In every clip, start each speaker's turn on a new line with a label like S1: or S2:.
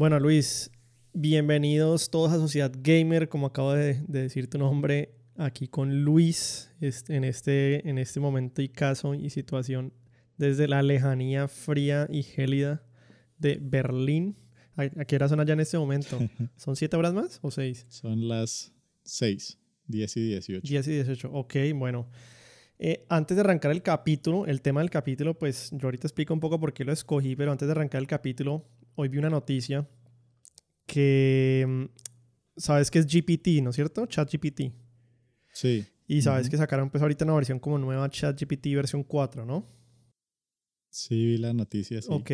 S1: Bueno, Luis, bienvenidos todos a Sociedad Gamer, como acabo de, decir tu nombre, aquí con Luis en este, en este momento y caso y situación desde la lejanía fría y gélida de Berlín. ¿A, qué hora son allá en este momento? ¿Son siete horas más o seis?
S2: Son las seis, diez y dieciocho.
S1: Diez y dieciocho, ok, bueno. Eh, antes de arrancar el capítulo, el tema del capítulo, pues yo ahorita explico un poco por qué lo escogí, pero antes de arrancar el capítulo, hoy vi una noticia que, mm, sabes que es GPT, ¿no es cierto? ChatGPT.
S2: Sí.
S1: Y sabes que sacaron pues ahorita una versión como nueva ChatGPT versión 4, ¿no?
S2: Sí, vi la noticia, sí.
S1: Ok,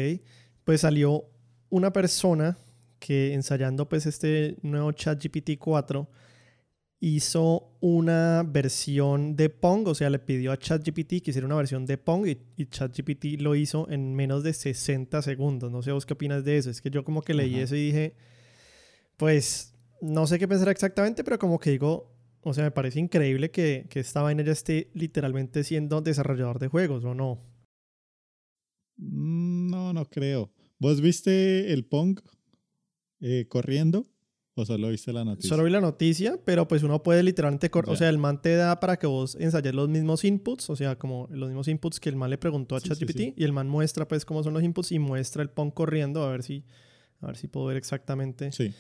S1: pues salió una persona que ensayando pues este nuevo ChatGPT 4 hizo una versión de Pong, o sea, le pidió a ChatGPT que hiciera una versión de Pong y, ChatGPT lo hizo en menos de 60 segundos. No sé vos qué opinas de eso. Es que yo como que leí eso y dije, pues no sé qué pensar exactamente, pero como que digo, o sea, me parece increíble que, que esta vaina ya esté literalmente siendo desarrollador de juegos, ¿o no?
S2: Mm, no, no creo. ¿Vos viste el Pong eh, corriendo? ¿O solo viste la noticia?
S1: Solo vi la noticia, pero pues uno puede literalmente... O sea, el man te da para que vos ensayes los mismos inputs, o sea, como los mismos inputs que el man le preguntó a ChatGPT, y el man muestra pues cómo son los inputs y muestra el Pong corriendo, a ver si, a ver si puedo ver exactamente.
S2: Sí.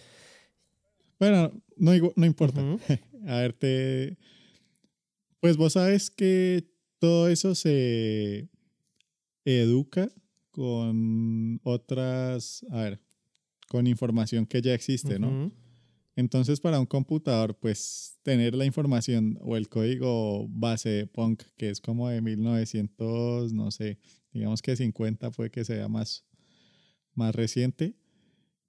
S2: Bueno, no, no importa. a ver, te... Pues vos sabes que todo eso se educa con otras, a ver, con información que ya existe, ¿no? Entonces, para un computador, pues tener la información o el código base de Punk, que es como de 1900, no sé, digamos que 50 puede que sea más, más reciente,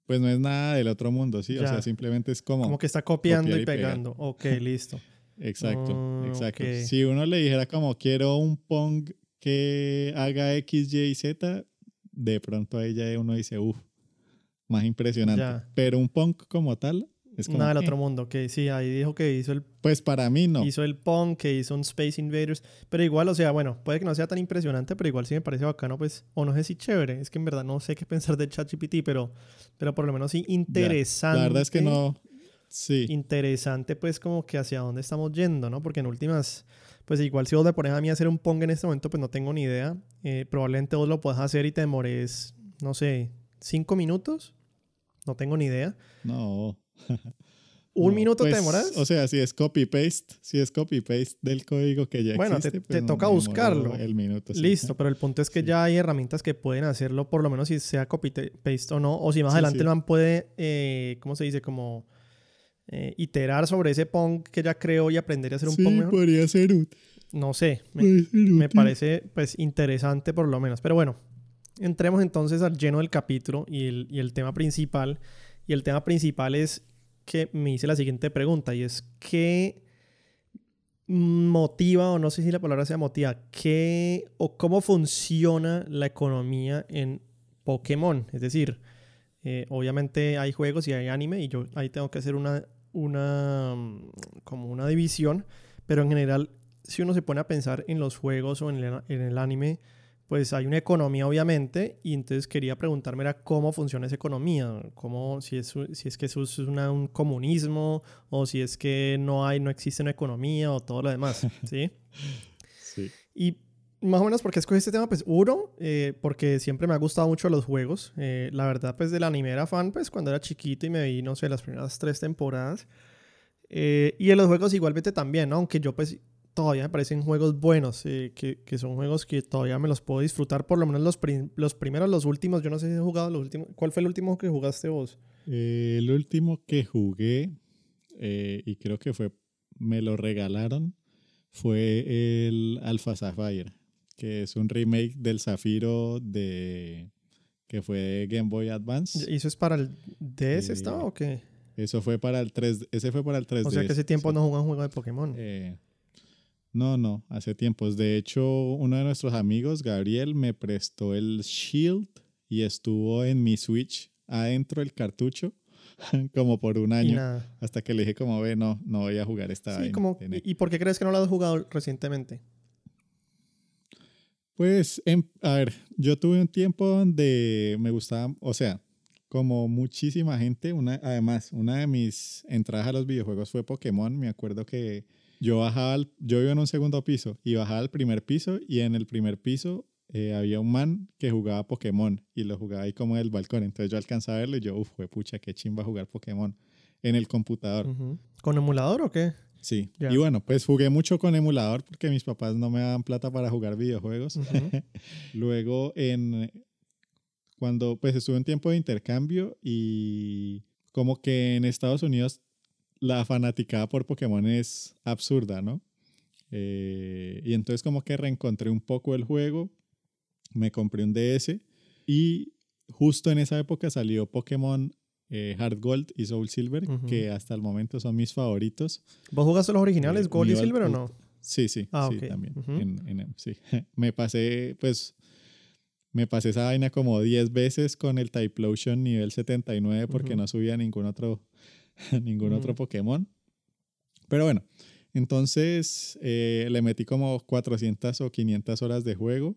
S2: pues no es nada del otro mundo, ¿sí? O sea, simplemente es como...
S1: Como que está copiando y, pegando. Ok, listo.
S2: exacto, ah, exacto. Si uno le dijera como quiero un Pong que haga X, Y, Z, de pronto ahí ya uno dice, uff, más impresionante. Pero un punk como tal es como,
S1: Nada del otro mundo, que sí, ahí dijo que hizo el...
S2: Pues para mí no.
S1: Hizo el punk, que hizo un Space Invaders, pero igual, o sea, bueno, puede que no sea tan impresionante, pero igual sí me parece bacano, pues, o no sé si chévere, es que en verdad no sé qué pensar de ChatGPT, pero, pero por lo menos sí interesante.
S2: La verdad es que no, sí.
S1: Interesante, pues, como que hacia dónde estamos yendo, ¿no? Porque en últimas, pues igual si vos me pones a mí a hacer un pong en este momento, pues no tengo ni idea. Eh, probablemente vos lo puedas hacer y te demores, no sé, cinco minutos no tengo ni idea.
S2: No.
S1: ¿Un minuto te
S2: pues,
S1: demoras?
S2: O sea, si es copy-paste, si es copy-paste del código que ya
S1: bueno,
S2: existe.
S1: Bueno, te, pues toca buscarlo.
S2: El minuto.
S1: Listo, pero el punto es que ya hay herramientas que pueden hacerlo, por lo menos si sea copy-paste o no, o si más adelante el man puede, eh, ¿cómo se dice? Como eh, iterar sobre ese Pong que ya creó y aprender a hacer un Pong mejor.
S2: podría ser útil.
S1: No sé, me parece pues interesante por lo menos. Pero bueno, entremos entonces al lleno del capítulo y el, tema principal. Y el tema principal es que me hice la siguiente pregunta y es ¿qué motiva, o no sé si la palabra sea motiva, qué o cómo funciona la economía en Pokémon? Es decir, eh, obviamente hay juegos y hay anime y yo ahí tengo que hacer una, una, como una división, pero en general, si uno se pone a pensar en los juegos o en en el anime, pues hay una economía obviamente y entonces quería preguntarme era cómo funciona esa economía, cómo, si, es, si es que eso es un comunismo o si es que no hay, no existe una economía o todo lo demás, ¿sí?
S2: sí.
S1: Y más o menos porque escogí este tema, pues uno, eh, porque siempre me ha gustado mucho los juegos, eh, la verdad pues del anime era fan pues cuando era chiquito y me vi, no sé, las primeras tres temporadas. Eh, y en los juegos igualmente también, aunque yo pues todavía me parecen juegos buenos, eh, que, que, son juegos que todavía me los puedo disfrutar, por lo menos los, los primeros, los últimos, yo no sé si he jugado los últimos. ¿Cuál fue el último que jugaste vos?
S2: Eh, el último que jugué, eh, y creo que fue, me lo regalaron, fue el Alpha Sapphire, que es un remake del Zafiro de que fue de Game Boy Advance.
S1: ¿Y eso es para el DS estaba o qué?
S2: Eso fue para el 3, ese fue para el 3DS.
S1: O sea que ese tiempo no jugaba un juego de Pokémon.
S2: Eh, no, no, hace tiempos. De hecho, uno de nuestros amigos, Gabriel, me prestó el Shield y estuvo en mi Switch adentro del cartucho como por un año. Hasta que le dije como, ve, no, no voy a jugar esta.
S1: Sí, como, ¿y por qué crees que no lo has jugado recientemente?
S2: Pues, em, a ver, yo tuve un tiempo donde me gustaba, o sea, como muchísima gente, una, además, una de mis entradas a los videojuegos fue Pokémon. Me acuerdo que yo bajaba, al- yo iba en un segundo piso y bajaba al primer piso y en el primer piso eh, había un man que jugaba Pokémon y lo jugaba ahí como del balcón. Entonces yo alcanzaba a verlo y yo, uff, pucha, qué chimba jugar Pokémon en el computador.
S1: ¿Con emulador o qué?
S2: Sí.
S1: Ya.
S2: Y bueno, pues jugué mucho con emulador porque mis papás no me daban plata para jugar videojuegos. Luego, en, cuando pues estuve un tiempo de intercambio y como que en Estados Unidos la fanaticada por Pokémon es absurda, ¿no? Eh, y entonces como que reencontré un poco el juego, me compré un DS y justo en esa época salió Pokémon eh, Hard Gold y Soul Silver, que hasta el momento son mis favoritos.
S1: ¿Vos jugaste los originales,
S2: Eh,
S1: Gold y Silver o no?
S2: Sí, sí,
S1: Ah,
S2: sí,
S1: ok.
S2: también.
S1: Ujú.
S2: en- en- sí. me pasé, pues, me pasé esa vaina como 10 veces con el Typlosion nivel 79 porque
S1: Ujú.
S2: no subía ningún otro, ningún otro
S1: Ujú.
S2: Pokémon. Pero bueno, entonces eh, le metí como 400 o 500 horas de juego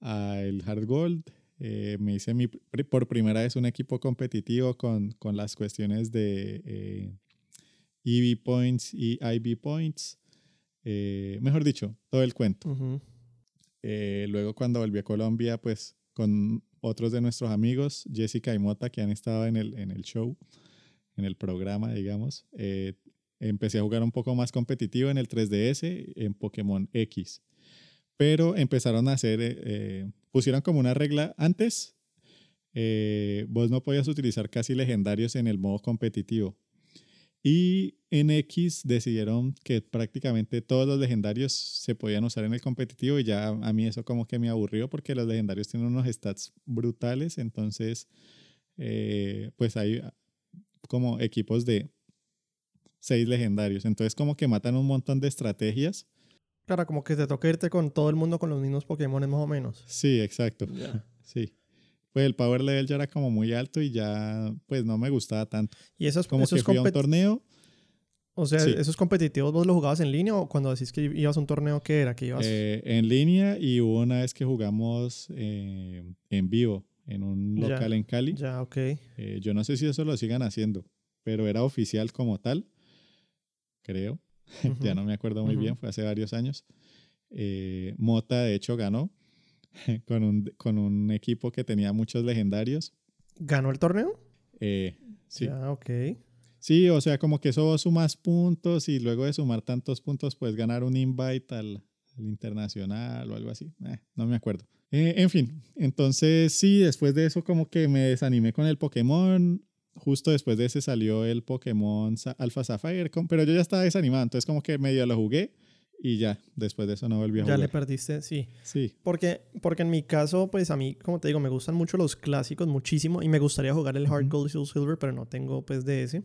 S2: al Hard Gold. Eh, me hice mi, por primera vez un equipo competitivo con, con las cuestiones de eh, EV Points y IB Points. Eh, mejor dicho, todo el cuento. Eh, luego cuando volví a Colombia, pues con otros de nuestros amigos, Jessica y Mota, que han estado en el, en el show, en el programa, digamos, eh, empecé a jugar un poco más competitivo en el 3DS, en Pokémon X. Pero empezaron a hacer, eh, eh, pusieron como una regla antes, eh, vos no podías utilizar casi legendarios en el modo competitivo. Y en X decidieron que prácticamente todos los legendarios se podían usar en el competitivo y ya a mí eso como que me aburrió porque los legendarios tienen unos stats brutales, entonces eh, pues hay como equipos de seis legendarios, entonces como que matan un montón de estrategias.
S1: Claro, como que te toca irte con todo el mundo con los mismos Pokémon más o menos.
S2: Sí, exacto. Sí. Pues el power level ya era como muy alto y ya pues no me gustaba tanto.
S1: Y esos,
S2: Como
S1: esos
S2: que fui a un torneo
S1: O sea,
S2: Sí.
S1: esos competitivos vos los jugabas en línea o cuando decís que ibas a un torneo, ¿qué era? Que ibas...
S2: Eh, en línea y hubo una vez que jugamos eh, en vivo en un
S1: Ya,
S2: local en Cali.
S1: Ya, ok.
S2: Eh, yo no sé si eso lo sigan haciendo, pero era oficial como tal, creo. ya
S1: Ujú.
S2: no me acuerdo muy
S1: Ujú.
S2: bien, fue hace varios años. Eh, Mota, de hecho, ganó con un, con un equipo que tenía muchos legendarios.
S1: ¿Ganó el torneo?
S2: Eh, sí.
S1: Ya, ok.
S2: sí, o sea, como que eso sumas puntos y luego de sumar tantos puntos puedes ganar un invite al, al internacional o algo así. Eh, no me acuerdo. Eh, en fin, entonces sí, después de eso como que me desanimé con el Pokémon. Justo después de ese salió el Pokémon Alpha Sapphire, pero yo ya estaba desanimado, entonces como que medio lo jugué y ya, después de eso no volví a
S1: Ya
S2: jugar.
S1: le perdiste, sí.
S2: Sí,
S1: Porque, porque en mi caso, pues a mí, como te digo, me gustan mucho los clásicos, muchísimo, y me gustaría jugar el Hard. Gold y Soul Silver, pero no tengo pues de ese.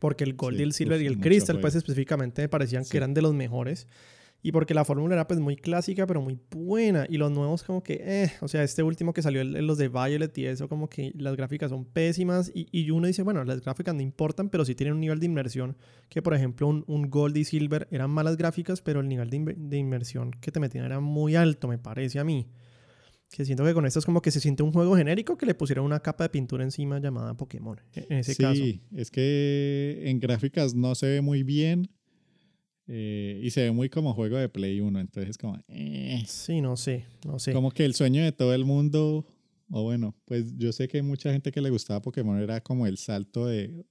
S1: Porque el Gold
S2: Sí,
S1: y el Silver
S2: uf,
S1: y el Crystal, pues específicamente me parecían
S2: Sí.
S1: que eran de los mejores. Y porque la fórmula era pues muy clásica, pero muy buena. Y los nuevos como que, eh, o sea, este último que salió, los de Violet y eso, como que las gráficas son pésimas. Y, y uno dice, bueno, las gráficas no importan, pero sí tienen un nivel de inmersión que, por ejemplo, un, un Gold y Silver eran malas gráficas, pero el nivel de, inver- de inmersión que te metían era muy alto, me parece a mí. Que siento que con esto es como que se siente un juego genérico que le pusieron una capa de pintura encima llamada Pokémon. En en ese
S2: sí,
S1: caso.
S2: es que en gráficas no se ve muy bien eh, y se ve muy como juego de Play 1, entonces es como... eh.
S1: Sí, no sé, no sé.
S2: Como que el sueño de todo el mundo, o bueno, pues yo sé que hay mucha gente que le gustaba Pokémon era como el salto de,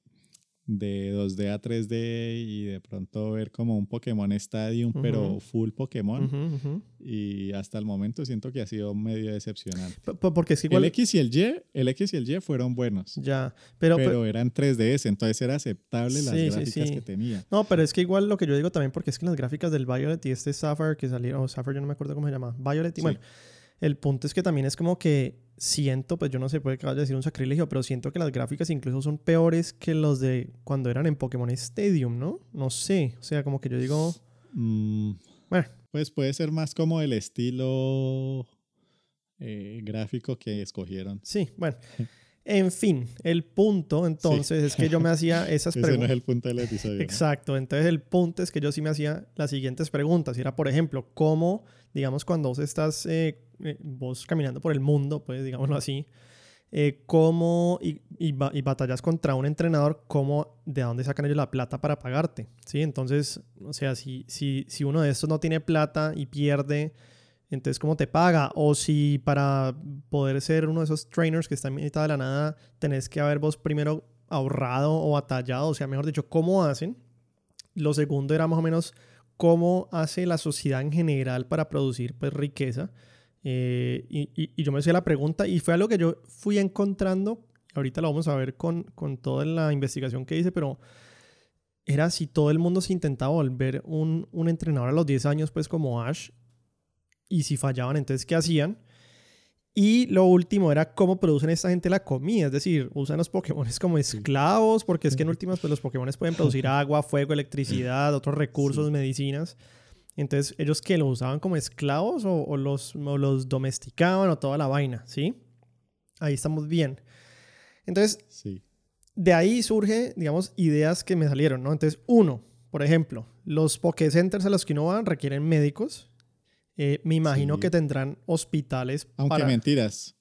S2: de 2D a 3D y de pronto ver como un Pokémon Stadium, pero full Pokémon. Y hasta el momento siento que ha sido medio decepcionante.
S1: P- p- Porque es que igual...
S2: El X y el Y, el X y el Y fueron buenos,
S1: Ya, pero,
S2: pero,
S1: pero-
S2: eran 3DS, entonces era aceptable las
S1: Sí,
S2: gráficas
S1: sí.
S2: que tenía.
S1: no, pero es que igual lo que yo digo también, porque es que las gráficas del Violet y este Sapphire que salieron, o Sapphire yo no me acuerdo cómo se llama, Violet, y bueno, el punto es que también es como que siento, pues yo no sé, puede que vaya a decir un sacrilegio, pero siento que las gráficas incluso son peores que los de cuando eran en Pokémon Stadium, ¿no? No sé, o sea, como que yo digo,
S2: Mm,
S1: bueno,
S2: Pues puede ser más como el estilo eh, gráfico que escogieron.
S1: sí, bueno. En fin, el punto entonces es que yo me hacía esas
S2: Ese no es
S1: preguntas.
S2: el punto del episodio. ¿no?
S1: Exacto, entonces el punto es que yo sí me hacía las siguientes preguntas. Y era, por ejemplo, cómo, digamos, cuando vos estás, eh, eh, vos caminando por el mundo, pues, digámoslo así, eh, cómo, y, y, batallas contra un entrenador, cómo, de dónde sacan ellos la plata para pagarte, ¿sí? Entonces, o sea, si, si, si uno de estos no tiene plata y pierde, entonces, ¿cómo te paga? O si para poder ser uno de esos trainers que está en mitad de la nada, tenés que haber vos primero ahorrado o batallado, o sea, mejor dicho, ¿cómo hacen? Lo segundo era más o menos cómo hace la sociedad en general para producir pues, riqueza. Eh, y, yo me hacía la pregunta y fue algo que yo fui encontrando, ahorita lo vamos a ver con, con toda la investigación que hice, pero era si todo el mundo se intentaba volver un, un entrenador a los 10 años, pues como Ash, y si fallaban, entonces, ¿qué hacían? Y lo último era cómo producen esta gente la comida, es decir, usan los Pokémon como esclavos, porque es que en últimas pues los Pokémon pueden producir agua, fuego, electricidad, otros recursos, medicinas. Entonces, ¿ellos que ¿Los usaban como esclavos o, los, los domesticaban o toda la vaina? ¿Sí? Ahí estamos bien. Entonces, sí. de ahí surge, digamos, ideas que me salieron, ¿no? Entonces, uno, por ejemplo, los Pokécenters a los que uno va requieren médicos. Eh, me imagino que tendrán hospitales.
S2: Aunque mentiras.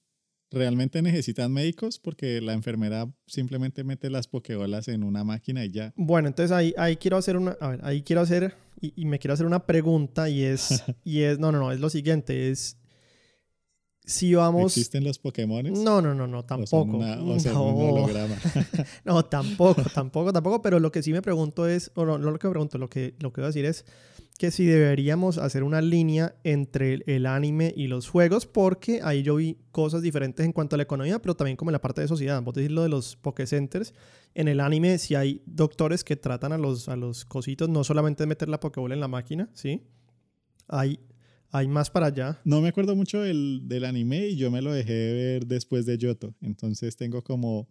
S2: ¿Realmente necesitan médicos? Porque la enfermera simplemente mete las pokebolas en una máquina y ya.
S1: Bueno, entonces ahí, ahí quiero hacer una. A ver, ahí quiero hacer. Y, me quiero hacer una pregunta y es. y es. No, no, no, es lo siguiente. Es. Si vamos.
S2: ¿Existen los Pokémon?
S1: No, no, no, no, tampoco. O sea, no. Un holograma. no, tampoco, tampoco, tampoco. Pero lo que sí me pregunto es. O no, no lo que pregunto, lo que, lo que voy a decir es que si deberíamos hacer una línea entre el anime y los juegos, porque ahí yo vi cosas diferentes en cuanto a la economía, pero también como en la parte de sociedad. Vos decís lo de los Pokécenters. En el anime, si hay doctores que tratan a los, a los cositos, no solamente meter la Pokébola en la máquina, ¿sí? Hay, hay más para allá.
S2: No me acuerdo mucho del, del anime y yo me lo dejé ver después de Yoto. Entonces tengo como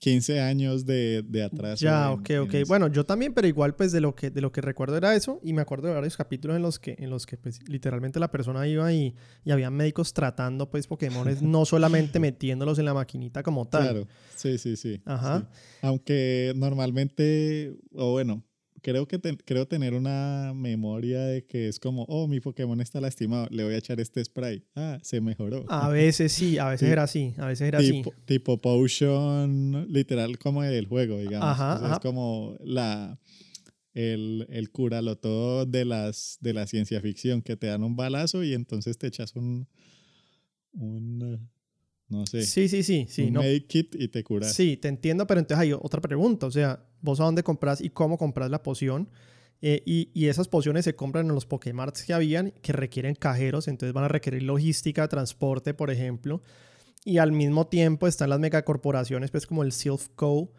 S2: 15 años de, de atrás.
S1: Ya, ok, ok. Bueno, yo también, pero igual pues de lo que de lo que recuerdo era eso y me acuerdo de varios capítulos en los que en los que pues literalmente la persona iba y, y había médicos tratando pues Pokémones, no solamente metiéndolos en la maquinita como tal. Claro,
S2: sí, sí, sí. Ajá. Aunque normalmente, o bueno, creo que creo tener una memoria de que es como, oh, mi Pokémon está lastimado, le voy a echar este spray. Ah, se mejoró.
S1: A veces sí, a veces era así, a veces era
S2: tipo, así. Tipo potion, literal como del juego, digamos. Ajá, Es como la el, el curalo todo de las de la ciencia ficción que te dan un balazo y entonces te echas un un no sé.
S1: Sí, sí, sí, sí.
S2: Un make kit y te curas.
S1: Sí, te entiendo, pero entonces hay otra pregunta. O sea, vos a dónde compras y cómo compras la poción. Eh, y, y, esas pociones se compran en los Pokémarts que habían, que requieren cajeros, entonces van a requerir logística, transporte, por ejemplo. Y al mismo tiempo están las megacorporaciones, pues como el Sylph Co.,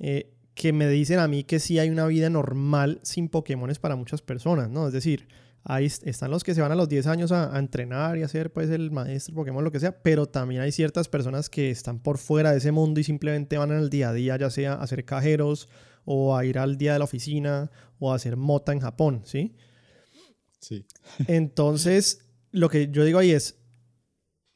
S1: eh, que me dicen a mí que sí hay una vida normal sin Pokémones para muchas personas, ¿no? Es decir, Ahí están los que se van a los 10 años a, entrenar y a ser pues el maestro Pokémon, lo que sea, pero también hay ciertas personas que están por fuera de ese mundo y simplemente van el día a día, ya sea a ser cajeros o a ir al día de la oficina o a hacer mota en Japón, ¿sí?
S2: Sí.
S1: Entonces, lo que yo digo ahí es,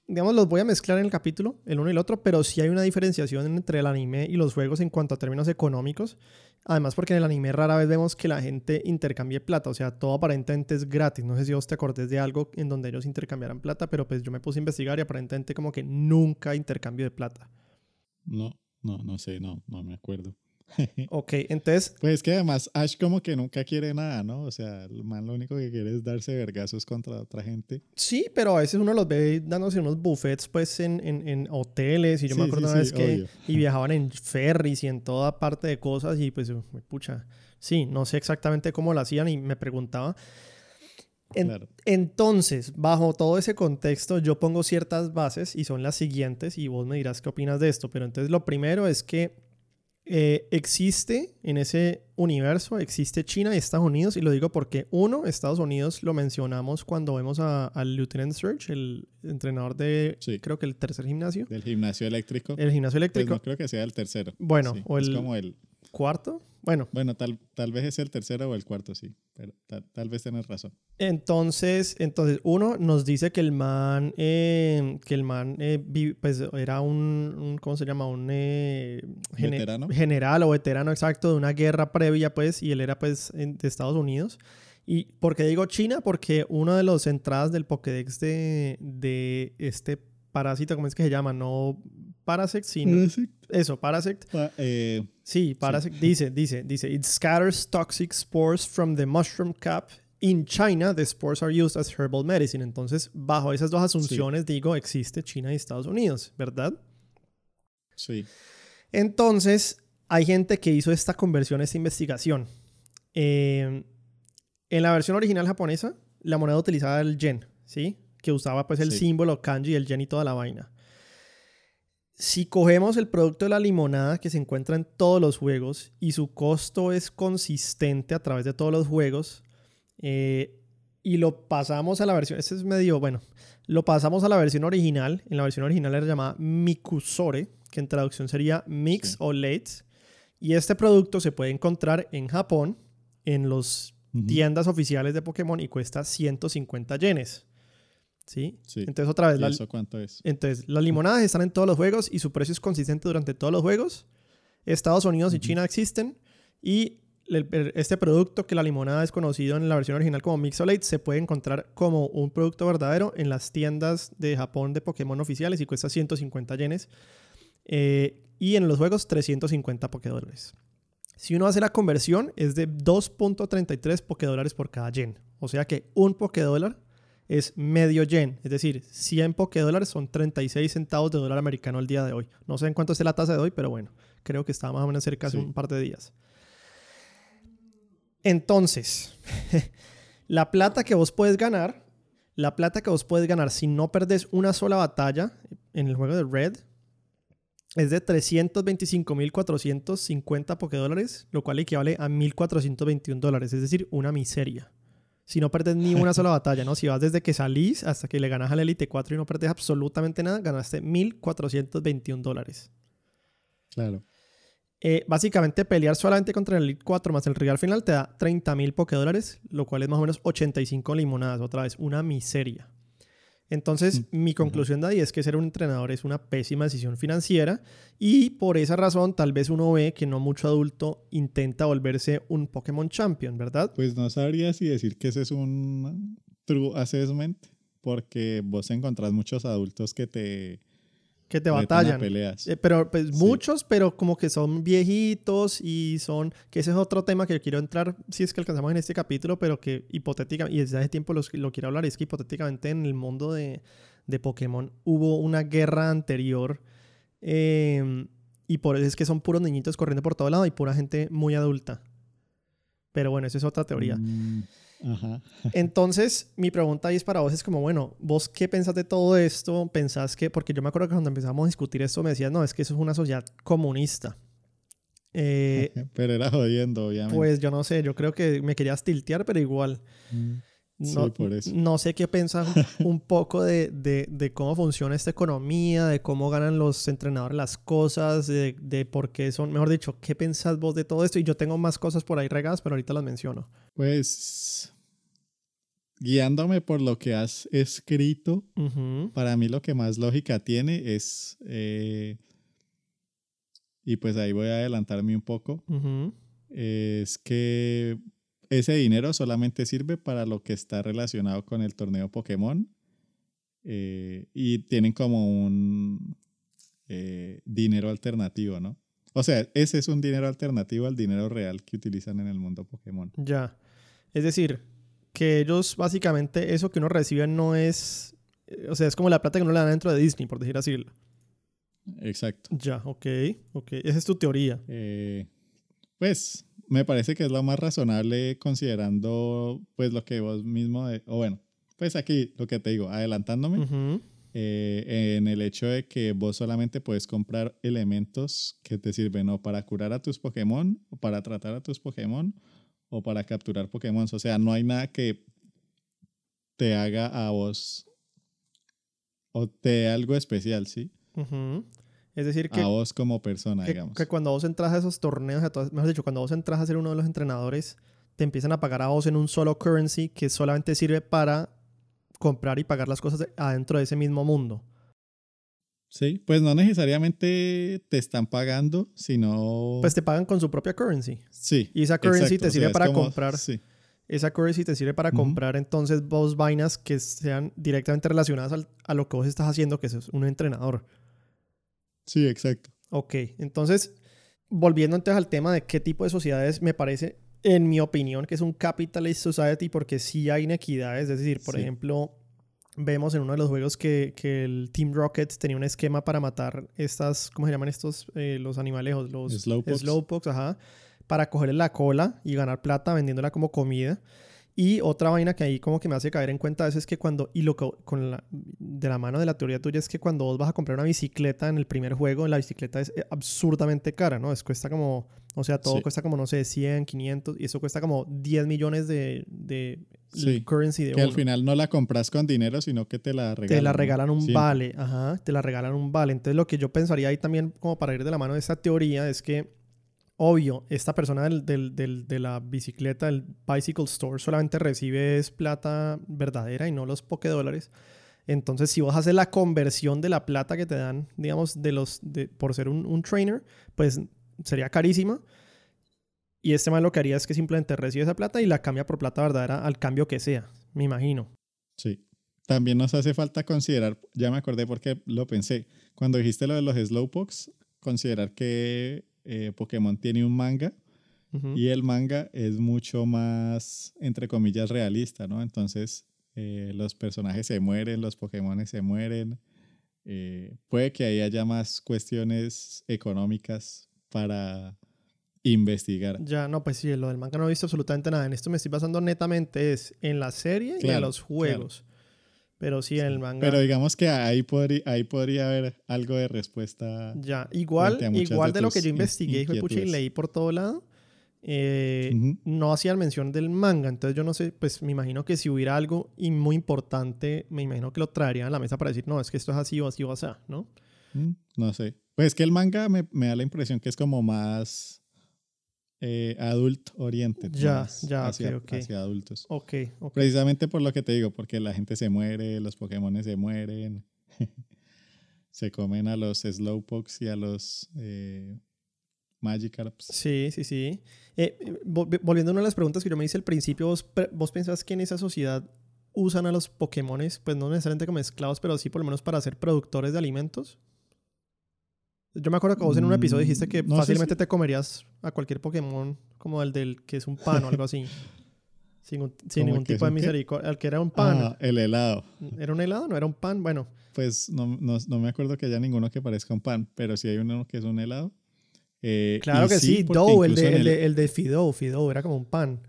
S1: digamos, los voy a mezclar en el capítulo, el uno y el otro, pero sí hay una diferenciación entre el anime y los juegos en cuanto a términos económicos. Además, porque en el anime rara vez vemos que la gente intercambie plata, o sea, todo aparentemente es gratis. No sé si vos te acordés de algo en donde ellos intercambiaran plata, pero pues yo me puse a investigar y aparentemente como que nunca intercambio de plata.
S2: No, no, no sé, no, no me acuerdo.
S1: ok, entonces.
S2: Pues es que además Ash como que nunca quiere nada, ¿no? O sea, el man lo único que quiere es darse vergazos contra otra gente.
S1: Sí, pero a veces uno los ve dándose unos buffets pues en, en, en hoteles y yo me acuerdo una vez que y viajaban en ferries y en toda parte de cosas y pues, pucha, sí, no sé exactamente cómo lo hacían y me preguntaba. Entonces, bajo todo ese contexto, yo pongo ciertas bases y son las siguientes y vos me dirás qué opinas de esto, pero entonces lo primero es que eh, existe en ese universo, existe China y Estados Unidos, y lo digo porque, uno, Estados Unidos lo mencionamos cuando vemos al Lieutenant Surge, el entrenador de, creo que el tercer gimnasio.
S2: Del gimnasio eléctrico.
S1: El gimnasio pues eléctrico.
S2: no creo que sea el tercero.
S1: Bueno, o
S2: el, es como el
S1: cuarto. Bueno.
S2: Bueno, tal, tal vez es el tercero o el cuarto, sí. Pero tal, vez tenés razón.
S1: Entonces, entonces, uno nos dice que el man, eh, que el man, eh, pues era un, ¿cómo se llama? Un eh, general o veterano exacto de una guerra previa, pues, y él era, pues, de Estados Unidos. ¿Y por qué digo China? Porque una de las entradas del Pokédex de, de este parásito, ¿cómo es que se llama? No Parasect, sino... Eso, Parasect.
S2: Eh,
S1: sí, Parasect dice, dice, dice, it scatters toxic spores from the mushroom cap. In China, the spores are used as herbal medicine. Entonces, bajo esas dos asunciones, digo, existe China y Estados Unidos, ¿verdad?
S2: Sí.
S1: Entonces, hay gente que hizo esta conversión, esta investigación. Eh, en la versión original japonesa, la moneda utilizaba el yen, ¿sí? Que usaba pues el símbolo kanji, el yen y toda la vaina. Si cogemos el producto de la limonada que se encuentra en todos los juegos y su costo es consistente a través de todos los juegos eh, y lo pasamos a la versión, este es medio, bueno, lo pasamos a la versión original, en la versión original era llamada Mikusore, que en traducción sería Mix o Lates, y este producto se puede encontrar en Japón en las tiendas oficiales de Pokémon y cuesta 150 yenes. ¿Sí? Entonces, otra vez.
S2: ¿Y eso cuánto es?
S1: Entonces, las limonadas están en todos los juegos y su precio es consistente durante todos los juegos. Estados Unidos y China existen. Y este producto, que la limonada es conocido en la versión original como Mixolate, se puede encontrar como un producto verdadero en las tiendas de Japón de Pokémon oficiales y cuesta 150 yenes. Eh, y en los juegos 350 Pokédólares. Si uno hace la conversión, es de 2.33 Pokédólares por cada yen. O sea que un Pokédólar es medio yen, es decir, 100 dólares son 36 centavos de dólar americano al día de hoy. No sé en cuánto es la tasa de hoy, pero bueno, creo que está más o menos cerca hace un par de días. Entonces, la plata que vos puedes ganar, la plata que vos puedes ganar si no perdés una sola batalla en el juego de Red, es de 325.450 dólares, lo cual equivale a 1.421 dólares, es decir, una miseria si no perdes ni una sola batalla, ¿no? Si vas desde que salís hasta que le ganas al Elite 4 y no perdes absolutamente nada, ganaste 1.421 dólares.
S2: Claro.
S1: Eh, básicamente pelear solamente contra el Elite 4 más el Real final te da 30.000 dólares, lo cual es más o menos 85 limonadas, otra vez, una miseria. Entonces, mm, mi conclusión de ahí es que ser un entrenador es una pésima decisión financiera y por esa razón tal vez uno ve que no mucho adulto intenta volverse un Pokémon Champion, ¿verdad?
S2: Pues no sabría si decir que ese es un true assessment porque vos encontrás muchos adultos que te
S1: que te batallan. Eh, pero pues muchos, pero como que son viejitos y son, que ese es otro tema que yo quiero entrar, si es que alcanzamos en este capítulo, pero que hipotéticamente, y desde hace tiempo lo quiero hablar, es que hipotéticamente en el mundo de, de Pokémon hubo una guerra anterior em, y por eso es que son puros niñitos corriendo por todo lado y pura gente muy adulta. Pero bueno, esa es otra teoría.
S2: Mm.
S1: Entonces, mi pregunta ahí es para vos, es como, bueno, ¿vos qué pensás de todo esto? ¿Pensás que, porque yo me acuerdo que cuando empezamos a discutir esto me decías, no, es que eso es una sociedad comunista. Eh,
S2: pero era jodiendo, obviamente.
S1: Pues yo no sé, yo creo que me querías tiltear, pero igual.
S2: Mm. No, sí, por eso.
S1: no sé qué pensás un poco de, de, de, cómo funciona esta economía, de cómo ganan los entrenadores las cosas, de, de, por qué son, mejor dicho, ¿qué pensás vos de todo esto? Y yo tengo más cosas por ahí regadas, pero ahorita las menciono.
S2: Pues guiándome por lo que has escrito, para mí lo que más lógica tiene es, eh, y pues ahí voy a adelantarme un poco, es que ese dinero solamente sirve para lo que está relacionado con el torneo Pokémon eh, y tienen como un eh, dinero alternativo, ¿no? O sea, ese es un dinero alternativo al dinero real que utilizan en el mundo Pokémon.
S1: Ya. Es decir, que ellos básicamente eso que uno recibe no es, eh, o sea, es como la plata que uno le dan dentro de Disney, por decir así.
S2: Exacto.
S1: Ya, ok, ok. Esa es tu teoría.
S2: Eh, pues me parece que es lo más razonable considerando pues lo que vos mismo, o bueno, pues aquí lo que te digo, adelantándome. Eh, en el hecho de que vos solamente puedes comprar elementos que te sirven o para curar a tus Pokémon o para tratar a tus Pokémon o para capturar Pokémon. O sea, no hay nada que te haga a vos o te algo especial, ¿sí?
S1: Es decir, que.
S2: A vos como persona,
S1: que,
S2: digamos.
S1: Que cuando vos entras a esos torneos, mejor dicho, cuando vos entras a ser uno de los entrenadores, te empiezan a pagar a vos en un solo currency que solamente sirve para comprar y pagar las cosas adentro de ese mismo mundo.
S2: Sí, pues no necesariamente te están pagando, sino...
S1: Pues te pagan con su propia currency.
S2: Sí.
S1: Y esa currency te sirve para comprar.
S2: Sí.
S1: esa currency te sirve para comprar entonces dos vainas que sean directamente relacionadas a lo que vos estás haciendo, que es un entrenador.
S2: Sí, exacto.
S1: Ok, entonces, volviendo entonces al tema de qué tipo de sociedades me parece, en mi opinión, que es un capitalist society porque sí hay inequidades, es decir, por ejemplo, vemos en uno de los juegos que, que, el Team Rocket tenía un esquema para matar estas, ¿cómo se llaman estos? Eh, los animalejos, los slowpokes, ajá, para cogerle la cola y ganar plata vendiéndola como comida. Y otra vaina que ahí como que me hace caer en cuenta es que cuando, y lo con la, de la mano de la teoría tuya es que cuando vos vas a comprar una bicicleta en el primer juego, la bicicleta es eh, absurdamente cara, ¿no? Es cuesta como, o sea, todo cuesta como, no sé, 100, 500, y eso cuesta como 10 millones de, de currency de
S2: Que al final no la compras con dinero, sino que te la regalan.
S1: Te la regalan un vale, ajá, te la regalan un vale. Entonces lo que yo pensaría ahí también como para ir de la mano de esta teoría es que obvio, esta persona del, de la bicicleta, el Bicycle Store, solamente recibe plata verdadera y no los dólares. Entonces, si vos haces la conversión de la plata que te dan, digamos, de los, de, por ser un, trainer, pues sería carísima. Y este man lo que haría es que simplemente recibe esa plata y la cambia por plata verdadera al cambio que sea, me imagino.
S2: Sí. También nos hace falta considerar, ya me acordé porque lo pensé, cuando dijiste lo de los Slowpokes, considerar que eh, Pokémon tiene un manga y el manga es mucho más, entre comillas, realista, ¿no? Entonces, eh, los personajes se mueren, los Pokémon se mueren. Eh, puede que ahí haya más cuestiones económicas para investigar.
S1: Ya, no, pues sí, lo del manga no he visto absolutamente nada. En esto me estoy basando netamente es en la serie y en los juegos. Pero sí, en el manga.
S2: Pero digamos que ahí podría, ahí podría haber algo de respuesta.
S1: Ya, igual, igual de, lo que yo investigué y leí por todo lado, eh, no hacían mención del manga. Entonces yo no sé, pues me imagino que si hubiera algo y muy importante, me imagino que lo traerían a la mesa para decir, no, es que esto es así o así o así, ¿no?
S2: Mm, no sé. Pues es que el manga me, me da la impresión que es como más eh, adult oriented.
S1: Ya, ya,
S2: hacia,
S1: okay,
S2: hacia adultos.
S1: Ok, ok.
S2: Precisamente por lo que te digo, porque la gente se muere, los Pokémon se mueren, se comen a los Slowpokes y a los eh, Magikarps.
S1: Sí, sí, sí. Eh, volviendo a una de las preguntas que yo me hice al principio, ¿vos, ¿vos pensás que en esa sociedad usan a los Pokémones, pues no necesariamente como esclavos, pero sí por lo menos para ser productores de alimentos? Yo me acuerdo que vos en un episodio dijiste que mm, fácilmente te comerías a cualquier Pokémon como el del que es un pan o algo así. sin, ningún tipo de misericordia. El que era un pan. Ah,
S2: el helado.
S1: ¿Era un helado? ¿No era un pan? Bueno.
S2: Pues no, no, me acuerdo que haya ninguno que parezca un pan, pero si hay uno que es un helado.
S1: Eh, claro que sí, Dough, el de, el, de, el de Fido, Fido, era como un pan.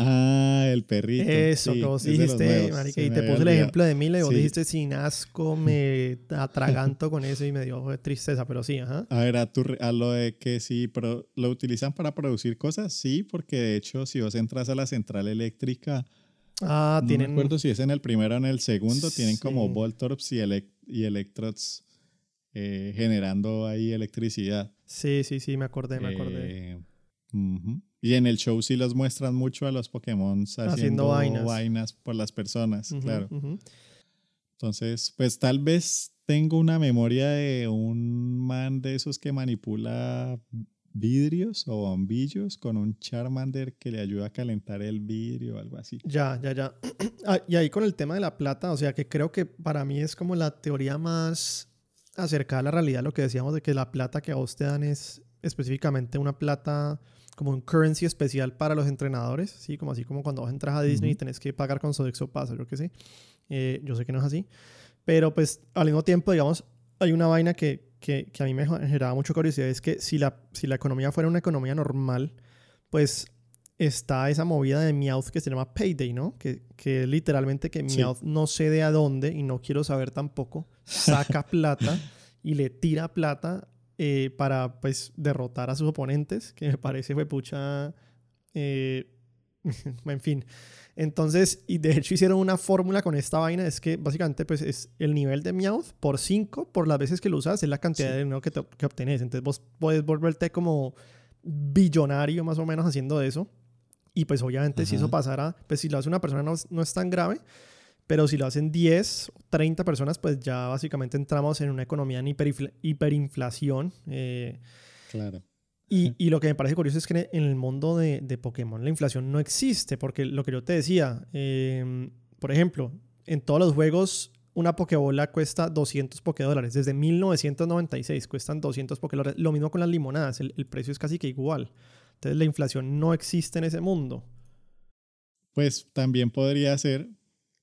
S2: Ah, el perrito.
S1: Eso, que vos dijiste, marica, y te puse el ejemplo de Mila y vos dijiste sin asco, me atraganto con eso y me dio tristeza, pero sí, ajá.
S2: A ver, a, tu, a lo de que sí, pero lo utilizan para producir cosas, sí, porque de hecho, si vos entras a la central eléctrica,
S1: ah,
S2: no
S1: tienen...
S2: me acuerdo si es en el primero o en el segundo, tienen como Voltorps y, y Electrods eh, generando ahí electricidad.
S1: Sí, sí, sí, me acordé, me acordé.
S2: Eh, y en el show sí los muestran mucho a los Pokémon haciendo, vainas. por las personas, claro. Entonces, pues tal vez tengo una memoria de un man de esos que manipula vidrios o bombillos con un Charmander que le ayuda a calentar el vidrio o algo así.
S1: Ya, ya, ya. Ah, y ahí con el tema de la plata, o sea que creo que para mí es como la teoría más acercada a la realidad, lo que decíamos de que la plata que a vos te dan es específicamente una plata como un currency especial para los entrenadores, ¿sí? Como así como cuando vas entras a Disney y tenés que pagar con Sodexo Pass, yo que sé. Eh, yo sé que no es así. Pero pues al mismo tiempo, digamos, hay una vaina que, que, que, a mí me generaba mucha curiosidad, es que si la, si la economía fuera una economía normal, pues está esa movida de Meowth que se llama Payday, ¿no? Que, que literalmente que Meowth no sé de a dónde y no quiero saber tampoco, saca plata y le tira plata eh, para pues derrotar a sus oponentes, que me parece fue pucha... Eh, en fin. Entonces, y de hecho hicieron una fórmula con esta vaina, es que básicamente pues es el nivel de Meowth por 5, por las veces que lo usas, es la cantidad de dinero que, que obtenés. Entonces vos puedes volverte como billonario más o menos haciendo eso. Y pues obviamente si eso pasara, pues si lo hace una persona no, no es tan grave, pero si lo hacen 10 o 30 personas, pues ya básicamente entramos en una economía en hiperinflación. Eh,
S2: claro.
S1: Y, y, lo que me parece curioso es que en el mundo de, de, Pokémon la inflación no existe, porque lo que yo te decía, eh, por ejemplo, en todos los juegos una Pokébola cuesta 200 Pokédólares. Desde 1996 cuestan 200 Pokédólares. Lo mismo con las limonadas, el, el, precio es casi que igual. Entonces la inflación no existe en ese mundo.
S2: Pues también podría ser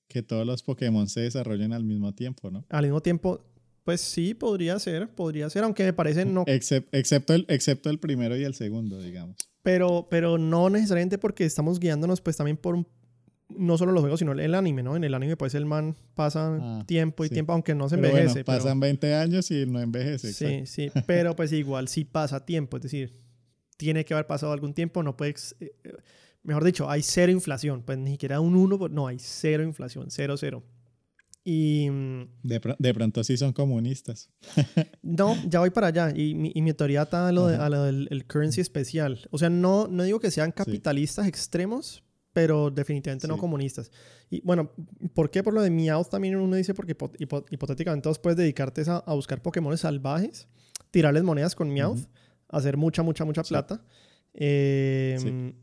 S2: que todos los Pokémon se desarrollen al mismo tiempo, ¿no?
S1: Al mismo tiempo, pues sí, podría ser, podría ser, aunque me parece no.
S2: excepto, el, excepto el primero y el segundo, digamos.
S1: Pero, pero no necesariamente porque estamos guiándonos pues también por un no solo los juegos, sino el anime, ¿no? En el anime, pues el man pasa ah, tiempo y tiempo, aunque no se envejece.
S2: pasan 20 años y no envejece.
S1: Sí, sí, pero pues igual sí pasa tiempo, es decir, tiene que haber pasado algún tiempo, no puedes... Eh, eh, mejor dicho, hay cero inflación, pues ni siquiera un 1, pues, no, hay cero inflación, cero, cero. Y... Mm,
S2: de, pronto sí son comunistas.
S1: no, ya voy para allá. Y mi, y mi teoría está a lo, de, a lo del el currency especial. O sea, no, no digo que sean capitalistas extremos, pero definitivamente no comunistas. Y bueno, ¿por qué? Por lo de Meowth también uno dice, porque hipotéticamente vos puedes dedicarte a, buscar Pokémon salvajes, tirarles monedas con Meowth, hacer mucha, mucha, mucha plata. Em,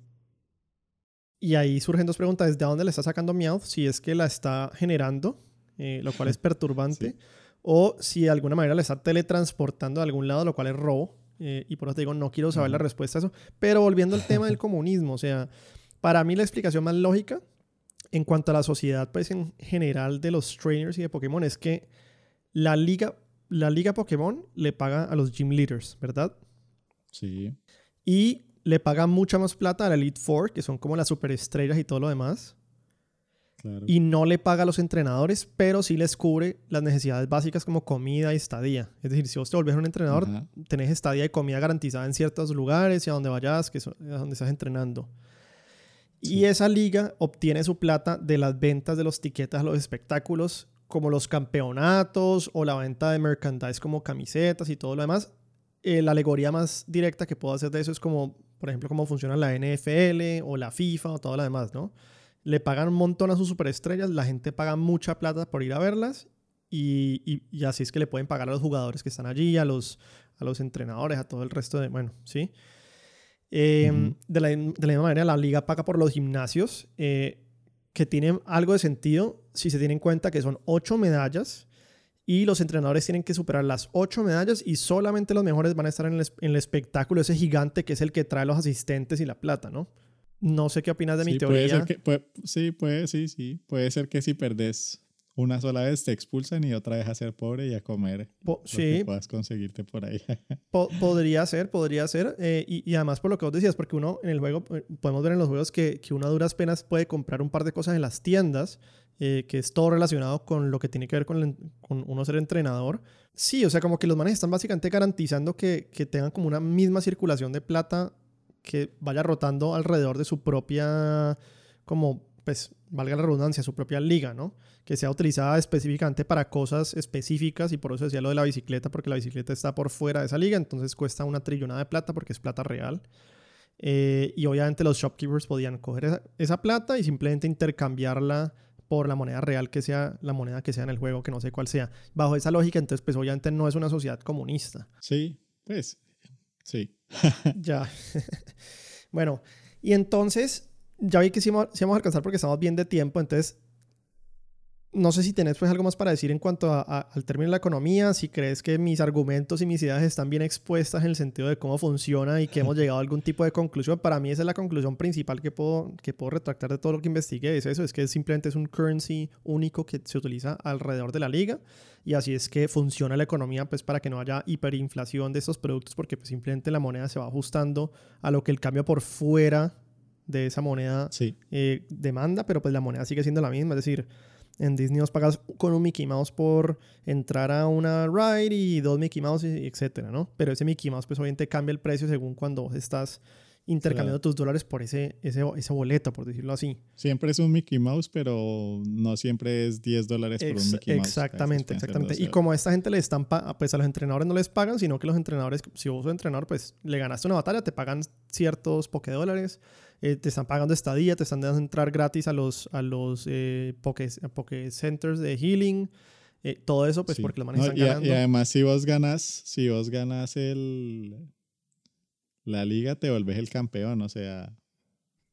S1: y ahí surgen dos preguntas. ¿Desde dónde le está sacando Meowth? Si es que la está generando, eh, lo cual es perturbante. O si de alguna manera le está teletransportando a algún lado, lo cual es robo. Eh, y por eso te digo, no quiero saber la respuesta a eso. Pero volviendo al tema del comunismo, o sea... Para mí la explicación más lógica en cuanto a la sociedad pues en general de los trainers y de Pokémon es que la liga, la liga Pokémon le paga a los gym leaders, ¿verdad?
S2: Sí.
S1: Y le paga mucha más plata a la Elite Four, que son como las superestrellas y todo lo demás. Claro. Y no le paga a los entrenadores, pero sí les cubre las necesidades básicas como comida y estadía. Es decir, si vos te volvés un entrenador, tenés estadía y comida garantizada en ciertos lugares y a donde vayas, que es a donde estás entrenando. Y esa liga obtiene su plata de las ventas de los tiquetes a los espectáculos, como los campeonatos o la venta de merchandise como camisetas y todo lo demás. Eh, la alegoría más directa que puedo hacer de eso es como, por ejemplo, cómo funciona la NFL o la FIFA o todo lo demás, ¿no? Le pagan un montón a sus superestrellas, la gente paga mucha plata por ir a verlas y, y, así es que le pueden pagar a los jugadores que están allí, a los, a los entrenadores, a todo el resto de, bueno, ¿sí? Em, de, la, de, la, misma manera, la liga paga por los gimnasios, eh, que tienen algo de sentido si se tiene en cuenta que son ocho medallas y los entrenadores tienen que superar las ocho medallas y solamente los mejores van a estar en el, en el espectáculo ese gigante que es el que trae los asistentes y la plata, ¿no? No sé qué opinas de mi teoría.
S2: sí, puede, sí, sí. Puede ser que si perdés una sola vez te expulsan y otra vez a ser pobre y a comer sí. que puedas conseguirte por ahí.
S1: podría ser, podría ser. Eh, y, además por lo que vos decías, porque uno en el juego, eh, podemos ver en los juegos que, que uno a duras penas puede comprar un par de cosas en las tiendas, eh, que es todo relacionado con lo que tiene que ver con, con, uno ser entrenador. Sí, o sea, como que los manes están básicamente garantizando que, que tengan como una misma circulación de plata que vaya rotando alrededor de su propia, como, pues, valga la redundancia, su propia liga, ¿no? que sea utilizada específicamente para cosas específicas y por eso decía lo de la bicicleta, porque la bicicleta está por fuera de esa liga, entonces cuesta una trillonada de plata porque es plata real. Eh, y obviamente los shopkeepers podían coger esa, plata y simplemente intercambiarla por la moneda real que sea la moneda que sea en el juego, que no sé cuál sea. Bajo esa lógica, entonces pues obviamente no es una sociedad comunista.
S2: Sí, pues sí.
S1: ya. bueno, y entonces ya vi que sí, vamos a alcanzar porque estamos bien de tiempo, entonces no sé si tenés pues algo más para decir en cuanto al término de la economía, si crees que mis argumentos y mis ideas están bien expuestas en el sentido de cómo funciona y que hemos llegado a algún tipo de conclusión. Para mí esa es la conclusión principal que puedo, que puedo retractar de todo lo que investigué. Es eso, es que simplemente es un currency único que se utiliza alrededor de la liga y así es que funciona la economía pues para que no haya hiperinflación de estos productos porque pues, simplemente la moneda se va ajustando a lo que el cambio por fuera de esa moneda eh, demanda, pero pues la moneda sigue siendo la misma. Es decir, en Disney os pagas con un Mickey Mouse por entrar a una ride y dos Mickey Mouse, etcétera, ¿no? Pero ese Mickey Mouse, pues obviamente cambia el precio según cuando estás intercambiando tus dólares por ese, ese, ese boleto, por decirlo así.
S2: Siempre es un Mickey Mouse, pero no siempre es 10 dólares por un Mickey
S1: Mouse. Exactamente, exactamente. Y como a esta gente le están, pues a los entrenadores no les pagan, sino que los entrenadores, si vos sos entrenador, pues le ganaste una batalla, te pagan ciertos dólares eh, te están pagando estadía, te están dando entrar gratis a los, a los eh, poke, centers de healing. Eh, todo eso, pues porque lo manejan
S2: y, y, además, si vos ganas, si vos ganas el, la liga te volvés el campeón, o sea,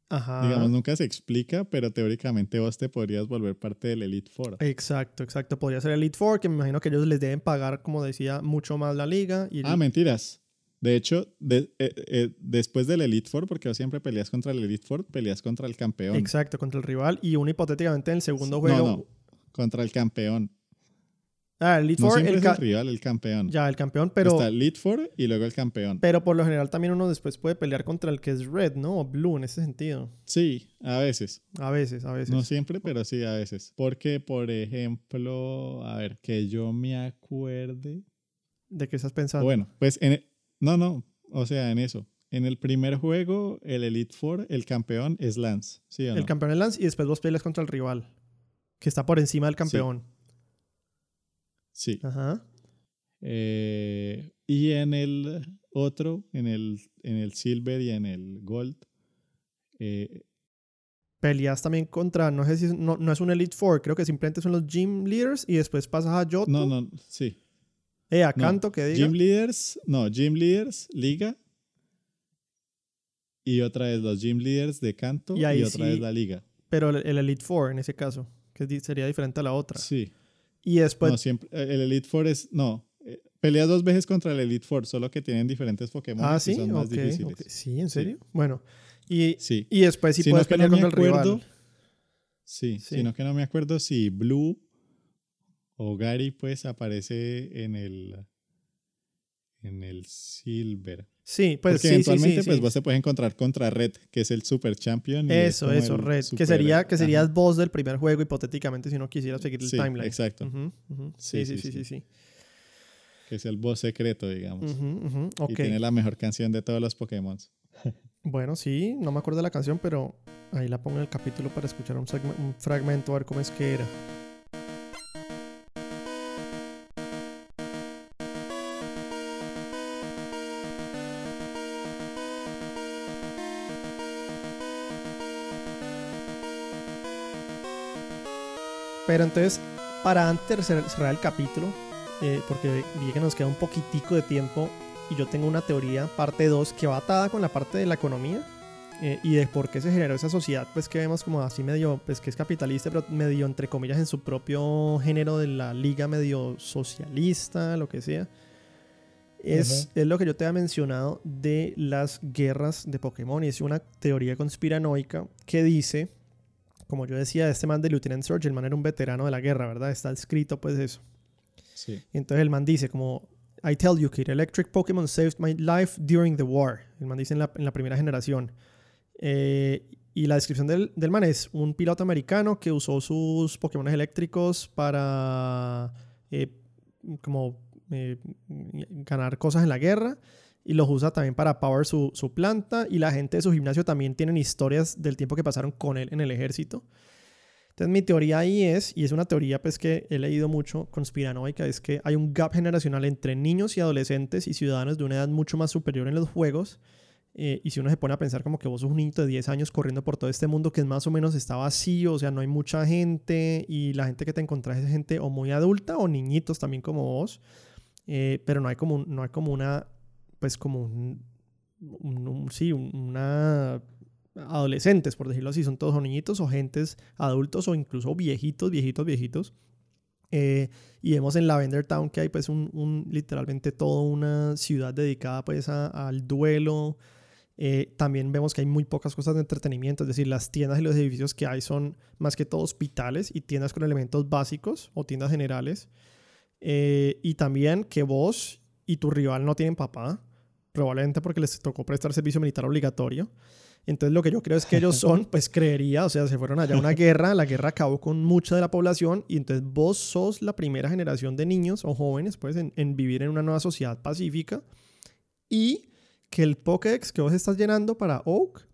S1: Ajá.
S2: digamos, nunca se explica, pero teóricamente vos te podrías volver parte del Elite Four.
S1: Exacto, exacto. Podría ser Elite Four, que me imagino que ellos les deben pagar, como decía, mucho más la liga. Y
S2: Ah, mentiras. De hecho, de- eh, eh, después del Elite Four, porque vos siempre peleas contra el Elite Four, peleas contra el campeón.
S1: Exacto, contra el rival. Y uno hipotéticamente en el segundo
S2: No,
S1: juego.
S2: no, contra el campeón.
S1: Ah, el Elite
S2: No
S1: Four, el
S2: es el rival, el campeón.
S1: ya, el campeón, pero,
S2: Está Elite Four y luego el campeón.
S1: pero por lo general también uno después puede pelear contra el que es Red, ¿no? O Blue en ese sentido.
S2: Sí, a veces.
S1: A veces, a veces.
S2: No siempre, pero sí a veces. Porque, por ejemplo, a ver, que yo me acuerde.
S1: ¿De qué estás pensando?
S2: Bueno, pues en, no, no, o sea, en eso. En el primer juego, el Elite Four, el campeón es Lance, ¿sí o no?
S1: El campeón es Lance y después vos peleas contra el rival, que está por encima del campeón.
S2: Sí.
S1: Ajá.
S2: Eh, y en el otro, en el, en el Silver y en el Gold, eh,
S1: Peleas también contra, no sé si es, no, no es un Elite Four, creo que simplemente son los Gym Leaders y después pasas a Yoto.
S2: no, no, sí.
S1: Eh, a
S2: no.
S1: Canto que diga.
S2: Gym Leaders, no, Gym Leaders, Liga. Y otra vez los Gym Leaders de Canto
S1: Y
S2: otra
S1: sí-
S2: vez la Liga.
S1: Pero el, el Elite Four en ese caso, que sería diferente a la otra.
S2: Sí.
S1: Y después,
S2: no, siempre, el Elite Four es, no, eh, pelea dos veces contra el Elite Four, solo que tienen diferentes Pokémon
S1: ah, sí,
S2: son más difíciles.
S1: Sí, ¿en serio? Bueno, y,
S2: Sí.
S1: y después
S2: Sino
S1: puedes
S2: que
S1: pelear
S2: no
S1: el rival.
S2: Sí,
S1: Sí.
S2: sino que no me acuerdo si Blue o Gary pues aparece en el en el Silver.
S1: Sí, pues
S2: Porque
S1: sí,
S2: eventualmente
S1: sí,
S2: pues vos te puedes encontrar contra Red, que es el Super Champion. es
S1: Eso, eso, Red. Que sería, que
S2: ajá.
S1: serías boss del primer juego, hipotéticamente, si no quisieras seguir el timeline.
S2: exacto.
S1: Ujú. Sí, sí,
S2: Sí,
S1: sí,
S2: sí,
S1: sí, sí.
S2: Que es el boss secreto, digamos. Y tiene la mejor canción de todos los Pokémon.
S1: Bueno, sí, no me acuerdo de la canción, pero ahí la pongo en el capítulo para escuchar un, un fragmento, a ver cómo es que era. Pero entonces, para antes de cer- cerrar el capítulo, eh, porque vi que nos queda un poquitico de tiempo y yo tengo una teoría, parte 2, que va atada con la parte de la economía eh, y de por qué se generó esa sociedad, pues que vemos como así medio, pues que es capitalista, pero medio entre comillas en su propio género de la liga medio socialista, lo que sea. Es,
S2: Ajá.
S1: es lo que yo te había mencionado de las guerras de Pokémon y es una teoría conspiranoica que dice, como yo decía, este man de Lieutenant Surge, el man era un veterano de la guerra, ¿verdad? Está escrito pues eso.
S2: Sí.
S1: Y entonces el man dice como, I tell you kid, electric Pokémon saved my life during the war. El man dice en la, en la primera generación. Eh, y la descripción del, del man es un piloto americano que usó sus Pokémon eléctricos para eh, como eh, ganar cosas en la guerra y los usa también para power su, su planta y la gente de su gimnasio también tienen historias del tiempo que pasaron con él en el ejército. Entonces mi teoría ahí es, y es una teoría pues que he leído mucho conspiranoica, es que hay un gap generacional entre niños y adolescentes y ciudadanos de una edad mucho más superior en los juegos. Eh, y si uno se pone a pensar como que vos sos un niño de 10 años corriendo por todo este mundo que más o menos está vacío, o sea, no hay mucha gente y la gente que te encontrás es gente o muy adulta o niñitos también como vos, eh, pero no hay como, no hay como una, pues como un, un- un- sí, un- una adolescentes, por decirlo así, son todos niñitos o gentes adultos o incluso viejitos, viejitos, viejitos. Eh, y vemos en Lavender Town que hay pues un- literalmente toda una ciudad dedicada pues a- al duelo. Eh, también vemos que hay muy pocas cosas de entretenimiento, es decir, las tiendas y los edificios que hay son más que todo hospitales y tiendas con elementos básicos o tiendas generales. Eh, y también que vos y tu rival no tienen papá, probablemente porque les tocó prestar servicio militar obligatorio. Entonces lo que yo creo es que ellos son, pues creería, o sea, se fueron allá a una guerra, la guerra acabó con mucha de la población y entonces vos sos la primera generación de niños o jóvenes, pues, en, en vivir en una nueva sociedad pacífica y que el Pokédex que vos estás llenando para Oak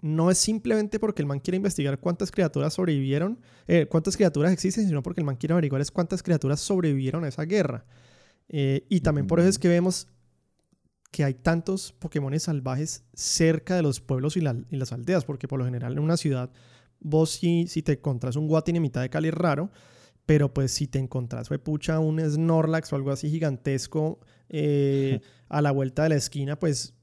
S1: no es simplemente porque el man quiere investigar cuántas criaturas sobrevivieron, eh, cuántas criaturas existen, sino porque el man quiere averiguar es cuántas criaturas sobrevivieron a esa guerra. Eh, y también por eso es que vemos que hay tantos Pokémon salvajes cerca de los pueblos y, la- y las aldeas, porque por lo general en una ciudad vos si, si te encontrás un Guatin en mitad de Cali es raro, pero pues si te encontrás, fue pucha, un Snorlax o algo así gigantesco eh, a la vuelta de la esquina, pues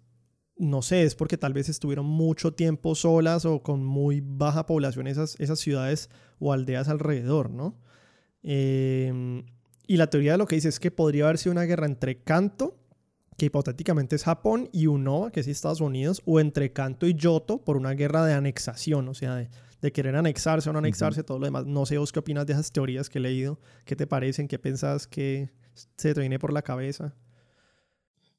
S1: no sé, es porque tal vez estuvieron mucho tiempo solas o con muy baja población esas, esas ciudades o aldeas alrededor, ¿no? Em, y la teoría de lo que dice es que podría haber sido una guerra entre Kanto, que hipotéticamente es Japón, y Unova, que es Estados Unidos, o entre Kanto y Yoto por una guerra de anexación, o sea, de, querer anexarse o no anexarse, todo lo demás. No sé vos qué opinas de esas teorías que he leído, qué te parecen, qué pensás que se te viene por la cabeza.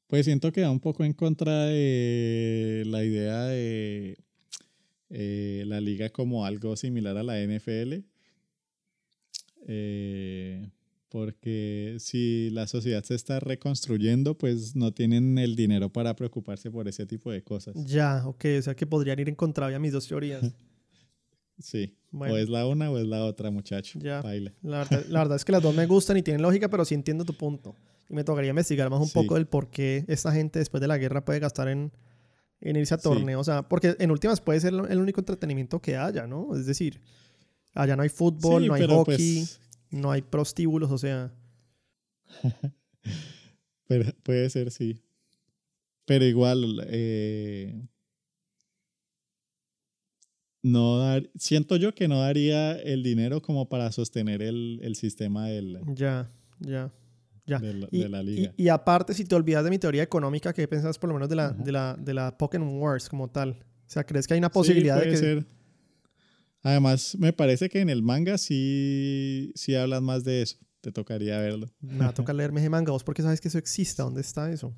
S2: Pues siento que va un poco en contra de la idea de eh, la liga como algo similar a la NFL. Eh, porque si la sociedad se está reconstruyendo, pues no tienen el dinero para preocuparse por ese tipo de cosas.
S1: Ya, ok, o sea que podrían ir en contra de mis dos teorías.
S2: sí, o es la una o es la otra, muchacho. Ya,
S1: la verdad, la verdad, es que las dos me gustan y tienen lógica, pero sí entiendo tu punto. Y me tocaría investigar más un poco del por qué esta gente después de la guerra puede gastar en, en irse a torneos. O sea, porque en últimas puede ser el único entretenimiento que haya, ¿no? Es decir, allá no hay fútbol, no hay hockey, pues no hay prostíbulos, o sea.
S2: pero, puede ser, sí. Pero igual, eh, no dar, siento yo que no daría el dinero como para sostener el, el sistema del.
S1: Ya, ya. Ya.
S2: De, la, liga.
S1: Y, aparte, si te olvidas de mi teoría económica, ¿qué pensás por lo menos de la, de la, de la Pokémon Wars como tal? O sea, ¿crees que hay una posibilidad de que... Ser.
S2: Además, me parece que en el manga sí, sí hablan más de eso. Te tocaría verlo.
S1: Me toca leerme ese manga. ¿Vos porque sabes que eso existe? ¿Dónde está eso?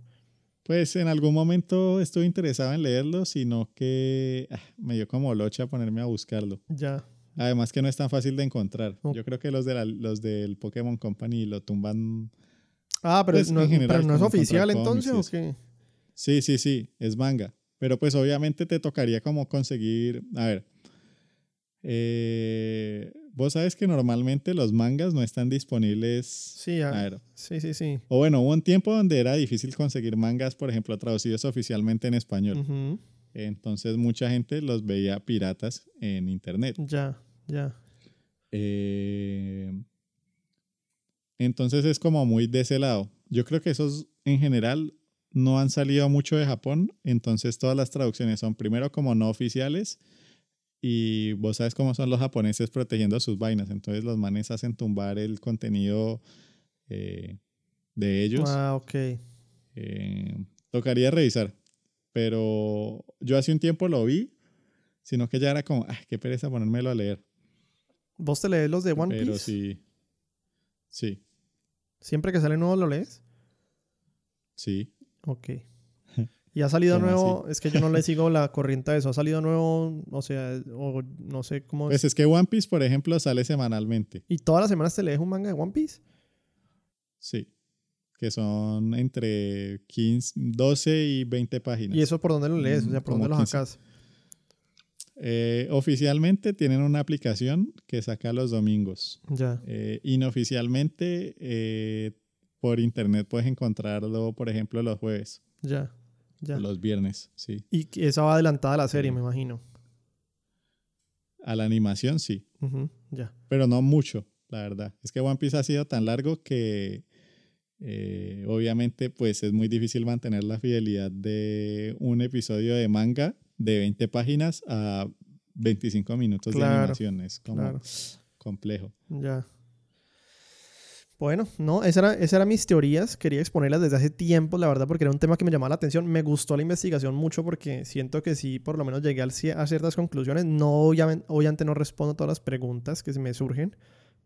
S2: Pues en algún momento estuve interesado en leerlo, sino que ah, me dio como locha ponerme a buscarlo.
S1: Ya.
S2: Además que no es tan fácil de encontrar. Yo creo que los, de los del Pokémon Company lo tumban
S1: Ah, pero, pues, no, es oficial entonces o qué?
S2: Sí, sí, sí, es manga. Pero pues obviamente te tocaría como conseguir, a ver, eh, vos sabes que normalmente los mangas no están disponibles.
S1: Sí, a, ver. Sí, sí, sí.
S2: O bueno, hubo un tiempo donde era difícil conseguir mangas, por ejemplo, traducidos oficialmente en español. Entonces mucha gente los veía piratas en internet.
S1: Ya, ya.
S2: Eh, entonces es como muy de ese lado. Yo creo que esos en general no han salido mucho de Japón, entonces todas las traducciones son primero como no oficiales y vos sabes cómo son los japoneses protegiendo sus vainas, entonces los manes hacen tumbar el contenido eh, de ellos.
S1: Ah, ok.
S2: Eh, tocaría revisar, pero yo hace un tiempo lo vi, sino que ya era como, ay, qué pereza ponérmelo a leer.
S1: ¿Vos te lees los de One Piece?
S2: Pero sí. Sí.
S1: ¿Siempre que sale nuevo lo lees?
S2: Sí.
S1: Ok. ¿Y ha salido nuevo? Es que yo no le sigo la corriente de eso. ¿Ha salido nuevo? O sea, o no sé cómo...
S2: Pues es que One Piece, por ejemplo, sale semanalmente.
S1: ¿Y todas las semanas te lees un manga de One Piece?
S2: Sí. Que son entre 15, 12 y 20 páginas.
S1: ¿Y eso por dónde lo lees? O sea, ¿por dónde lo sacas?
S2: Eh, oficialmente tienen una aplicación que saca los domingos.
S1: Ya.
S2: Eh, inoficialmente, eh, por internet puedes encontrarlo, por ejemplo, los jueves.
S1: Ya, ya.
S2: Los viernes, sí.
S1: Y esa va adelantada a la serie, me imagino.
S2: A la animación, sí.
S1: ya.
S2: Pero no mucho, la verdad. Es que One Piece ha sido tan largo que obviamente pues es muy difícil mantener la fidelidad de un episodio de manga de 20 páginas a 25 minutos de animación. Es como complejo.
S1: Ya. Bueno, no, esas eran, eran mis teorías. Quería exponerlas desde hace tiempo, la verdad, porque era un tema que me llamaba la atención. Me gustó la investigación mucho porque siento que sí, por lo menos llegué a ciertas conclusiones. No, obviamente, no respondo a todas las preguntas que se me surgen,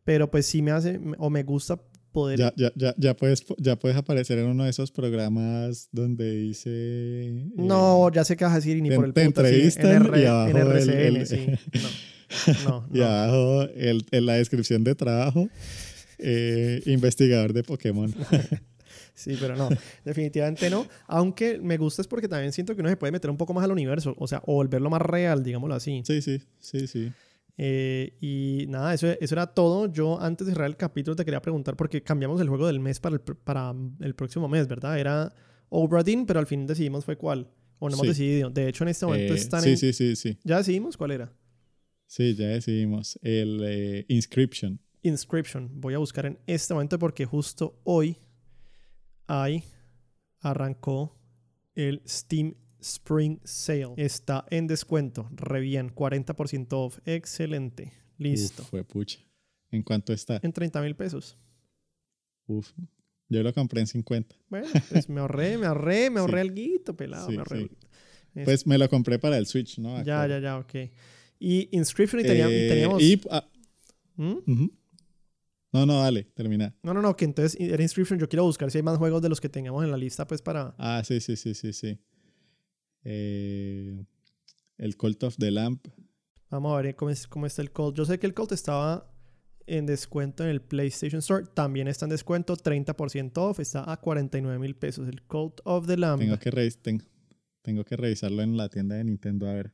S1: pero pues sí me hace, o me gusta poder...
S2: Ya, ya, ya, ya, puedes, ya puedes aparecer en uno de esos programas donde dice...
S1: no, eh, ya sé qué vas a decir y ni por el
S2: te entrevistan en, y abajo
S1: RCN, sí. No,
S2: Y abajo en la descripción de trabajo, eh, investigador de Pokémon.
S1: Sí, pero no, definitivamente no. Aunque me gusta es porque también siento que uno se puede meter un poco más al universo, o sea, o volverlo más real, digámoslo así.
S2: Sí, sí, sí, sí.
S1: Eh, y nada, eso, eso era todo. Yo antes de cerrar el capítulo te quería preguntar porque cambiamos el juego del mes para el, para el próximo mes, ¿verdad? Era Obradin, pero al fin decidimos fue cuál. O no hemos decidido. De hecho, en este momento
S2: eh,
S1: están
S2: sí, Sí, sí, sí.
S1: ¿Ya decidimos cuál era?
S2: Sí, ya decidimos. El eh, Inscription.
S1: Inscription. Voy a buscar en este momento porque justo hoy ahí arrancó el Steam Spring Sale. Está en descuento. Re bien. 40% off. Excelente. Listo.
S2: Uf, fue pucha. ¿En cuánto está?
S1: En 30 mil pesos.
S2: Uf. Yo lo compré en 50.
S1: Bueno, pues me ahorré, me ahorré, me ahorré
S2: Sí.
S1: el guito, pelado.
S2: Sí,
S1: me ahorré
S2: sí.
S1: alguito. Es-
S2: Pues me lo compré para el Switch, ¿no?
S1: ya,
S2: Acá.
S1: ya, ya, ok. Y Inscription y,
S2: Eh,
S1: teníamos...
S2: y, ah,
S1: ¿Mm?
S2: No, no, dale, termina.
S1: No, no, no, que entonces era Inscription. Yo quiero buscar si hay más juegos de los que tengamos en la lista, pues para...
S2: Ah, sí, sí, sí, sí, sí. Eh, el Cult of the Lamp.
S1: Vamos a ver cómo, es, cómo está el Colt. Yo sé que el Colt estaba en descuento en el PlayStation Store. También está en descuento, 30% off. Está a 49 mil pesos. El Colt of the Lamb.
S2: Tengo que, revis- tengo que revisarlo en la tienda de Nintendo a ver.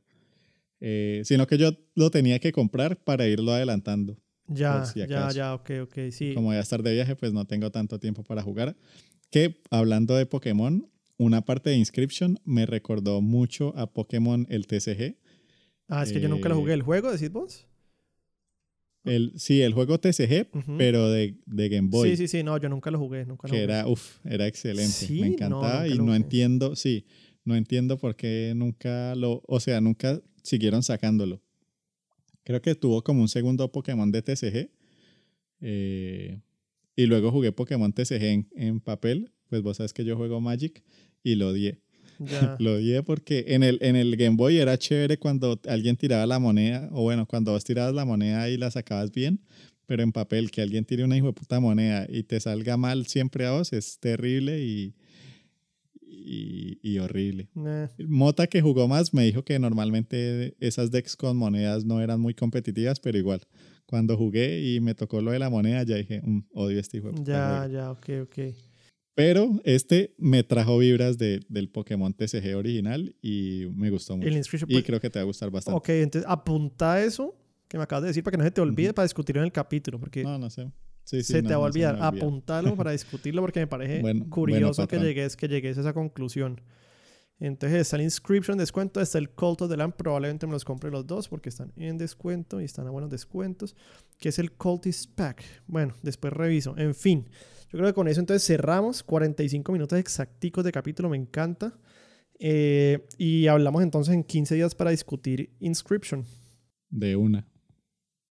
S2: Eh, sino que yo lo tenía que comprar para irlo adelantando.
S1: Ya,
S2: si
S1: ya, ya, ok, ok, sí.
S2: Como voy a estar de viaje, pues no tengo tanto tiempo para jugar. Que hablando de Pokémon, una parte de Inscription me recordó mucho a Pokémon el TCG.
S1: Ah, es que yo nunca lo
S2: eh,
S1: jugué. ¿El juego, decís vos?
S2: El, sí, el juego TCG, pero de, de Game Boy.
S1: Sí, sí, sí, no, yo nunca lo jugué, nunca lo
S2: que
S1: jugué.
S2: era, uf, era excelente.
S1: Sí,
S2: me encantaba y no entiendo, sí, no entiendo por qué nunca lo, o sea, nunca siguieron sacándolo. Creo que tuvo como un segundo Pokémon de TCG. eh, y luego jugué Pokémon TCG en, en papel. Pues vos sabes que yo juego Magic y lo odié.
S1: Ya.
S2: Lo odié porque en el, en el Game Boy era chévere cuando alguien tiraba la moneda, o bueno, cuando vos tirabas la moneda y la sacabas bien, pero en papel, que alguien tire una hijo de puta moneda y te salga mal siempre a vos es terrible y, y, y horrible.
S1: Nah.
S2: Mota que jugó más me dijo que normalmente esas decks con monedas no eran muy competitivas, pero igual, cuando jugué y me tocó lo de la moneda, ya dije, "Mm, odio este puta
S1: Ya,
S2: juego".
S1: ya, ok, ok.
S2: Pero este me trajo vibras de, del Pokémon TCG original y me gustó mucho.
S1: El.
S2: Y
S1: pues-
S2: creo que te va a gustar bastante.
S1: ok, entonces apunta eso que me acabas de decir para que no se te olvide
S2: Ujú.
S1: para discutirlo en el capítulo, porque
S2: No, no sé. Sí, sí,
S1: se
S2: no,
S1: te va a
S2: no
S1: olvidar.
S2: olvida.
S1: Apuntalo para discutirlo porque me parece
S2: Bueno, bueno,
S1: curioso que, llegues, que llegues a esa conclusión. Entonces está el Inscription en descuento, está el Cult of the Lamb, probablemente me los compre los dos porque están en descuento y están a buenos descuentos, que es el Cultist Pack. Bueno, después reviso. En fin, yo creo que con eso entonces cerramos 45 minutos exacticos de capítulo, me encanta. Eh, y hablamos entonces en 15 días para discutir Inscription.
S2: De una.